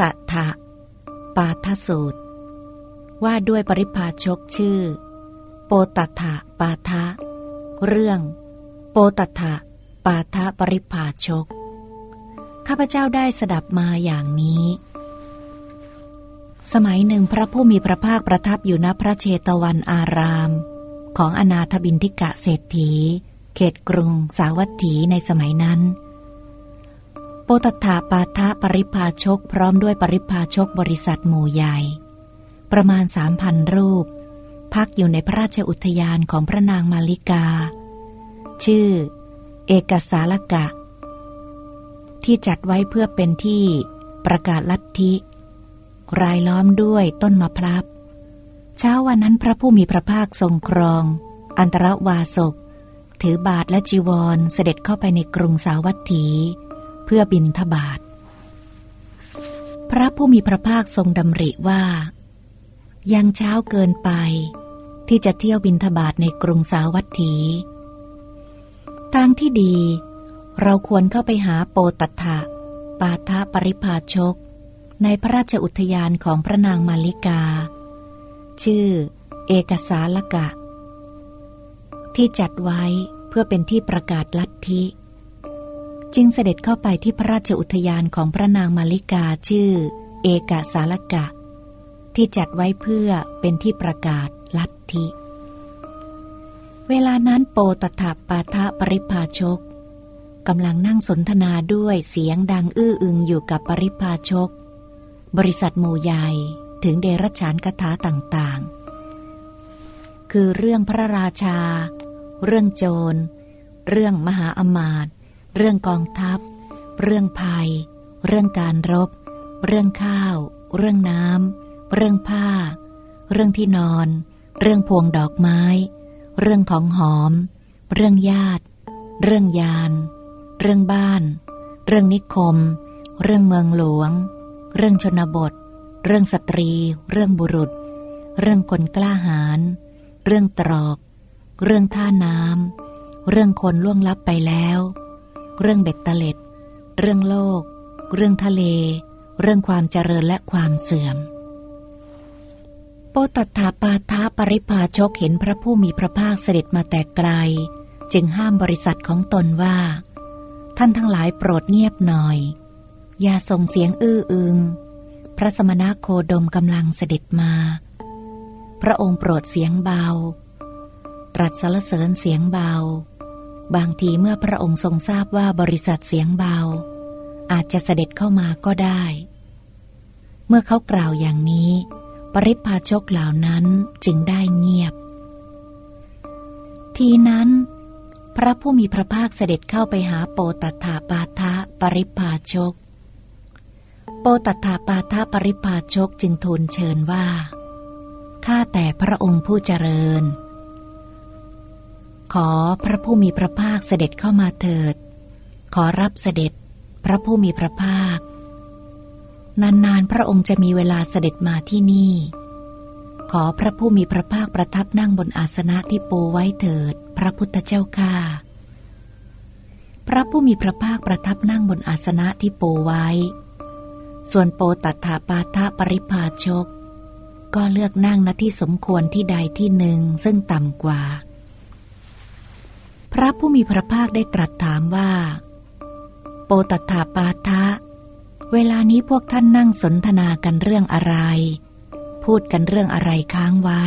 ตทะปาทสูตร ว่าด้วยปริพาชกชื่อ โปตทะปาทะ เรื่อง โปตทะปาทะปริพาชก ข้าพเจ้าได้สดับมาอย่างนี้ สมัยหนึ่งพระผู้มีพระภาคประทับอยู่ณพระเชตวันอาราม ของอนาถบินทิกะเศรษฐี เขตกรุงสาวัตถีในสมัยนั้น โปตถาปาทะปริพาชกพร้อมด้วยปริพาชกบริษัทหมู่ใหญ่ ประมาณสามพันรูป พักอยู่ในพระราชอุทยานของพระนางมาลิกา ชื่อ เอกสารกะ ที่จัดไว้เพื่อเป็นที่ประกาศลัทธิ รายล้อมด้วยต้นมะพร้าวเช้าวันนั้นพระผู้มีพระภาคทรงครอง อันตรวาสกถือบาทและจีวรเสด็จเข้าไปในกรุงสาวัตถี เพื่อบินทบาทพระผู้มีพระภาคทรงดำริว่า ยังเช้าเกินไป ที่จะเที่ยวบินทบาทในกรุงสาวัตถีทางที่ดี เราควรเข้าไปหาโปตัถะปาทะปริพาชก ในพระราชอุทยานของพระนางมาลิกา ชื่อ เอกสาลกะ ที่จัดไว้เพื่อเป็นที่ประกาศลัทธิ จึงเสด็จเข้าไปที่พระราชอุทยานของพระนางมาริกาชื่อ เอกาสารกะ ที่จัดไว้เพื่อเป็นที่ประกาศลัทธิ เวลานั้นโปตถาปาทะปริพาชกกำลังนั่งสนทนาด้วยเสียงดังอื้ออึงอยู่กับปริพาชก บริษัทหมู่ใหญ่ถึงเดรัจฉานคาถาต่างๆ คือเรื่องพระราชา เรื่องโจร เรื่องมหาอมาตย์ เรื่องกองทัพ เรื่องภัย เรื่องการรบ เรื่องข้าว เรื่องน้ำ เรื่องผ้า เรื่องที่นอน เรื่องพวงดอกไม้ เรื่องของหอม เรื่องญาติ เรื่องยาน เรื่องบ้าน เรื่องนิคม เรื่องเมืองหลวง เรื่องชนบท เรื่องสตรี เรื่องบุรุษ เรื่องคนกล้าหาญ เรื่องตรอก เรื่องท่าน้ำ เรื่องคนล่วงลับไปแล้ว เรื่องเบ็ดเตล็ด เรื่องโลก เรื่องทะเล เรื่องความเจริญและความเสื่อม โปตัถาปาทาปริพาชกเห็นพระผู้มีพระภาคเสด็จมาแต่ไกล จึงห้ามบริษัทของตนว่า ท่านทั้งหลายโปรดเงียบหน่อย อย่าส่งเสียงอื้ออึง พระสมณโคดมกำลังเสด็จมา พระองค์โปรดเสียงเบา ตรัสสรรเสริญเสียงเบา บางทีเมื่อพระองค์ทรงทราบว่าบริษัทเสียงเบา อาจจะเสด็จเข้ามาก็ได้ เมื่อเขากล่าวอย่างนี้ ปริพาชกเหล่านั้นจึงได้เงียบ ทีนั้น พระผู้มีพระภาคเสด็จเข้าไปหาโปตัถาปาทะปริพาชก โปตัถาปาทะปริพาชกจึงทูลเชิญว่าข้าแต่พระองค์ผู้เจริญ ขอพระผู้มีพระภาคเสด็จเข้ามาเถิด ขอรับเสด็จพระผู้มีพระภาค นานๆ พระองค์จะมีเวลาเสด็จมาที่นี่ ขอพระผู้มีพระภาคประทับนั่งบนอาสนะที่ปูไว้เถิด พระพุทธเจ้าข้าพระผู้มีพระภาคประทับนั่งบนอาสนะที่ปูไว้ ส่วนโปตัถาปาทะปริพาชก ก็เลือกนั่งณที่สมควรที่ใดที่หนึ่งซึ่งต่ำกว่า พระผู้มีพระภาคได้ตรัสถามว่า โปตถาปาทะ เวลานี้พวกท่านนั่งสนทนากันเรื่องอะไร พูดกันเรื่องอะไรค้างไว้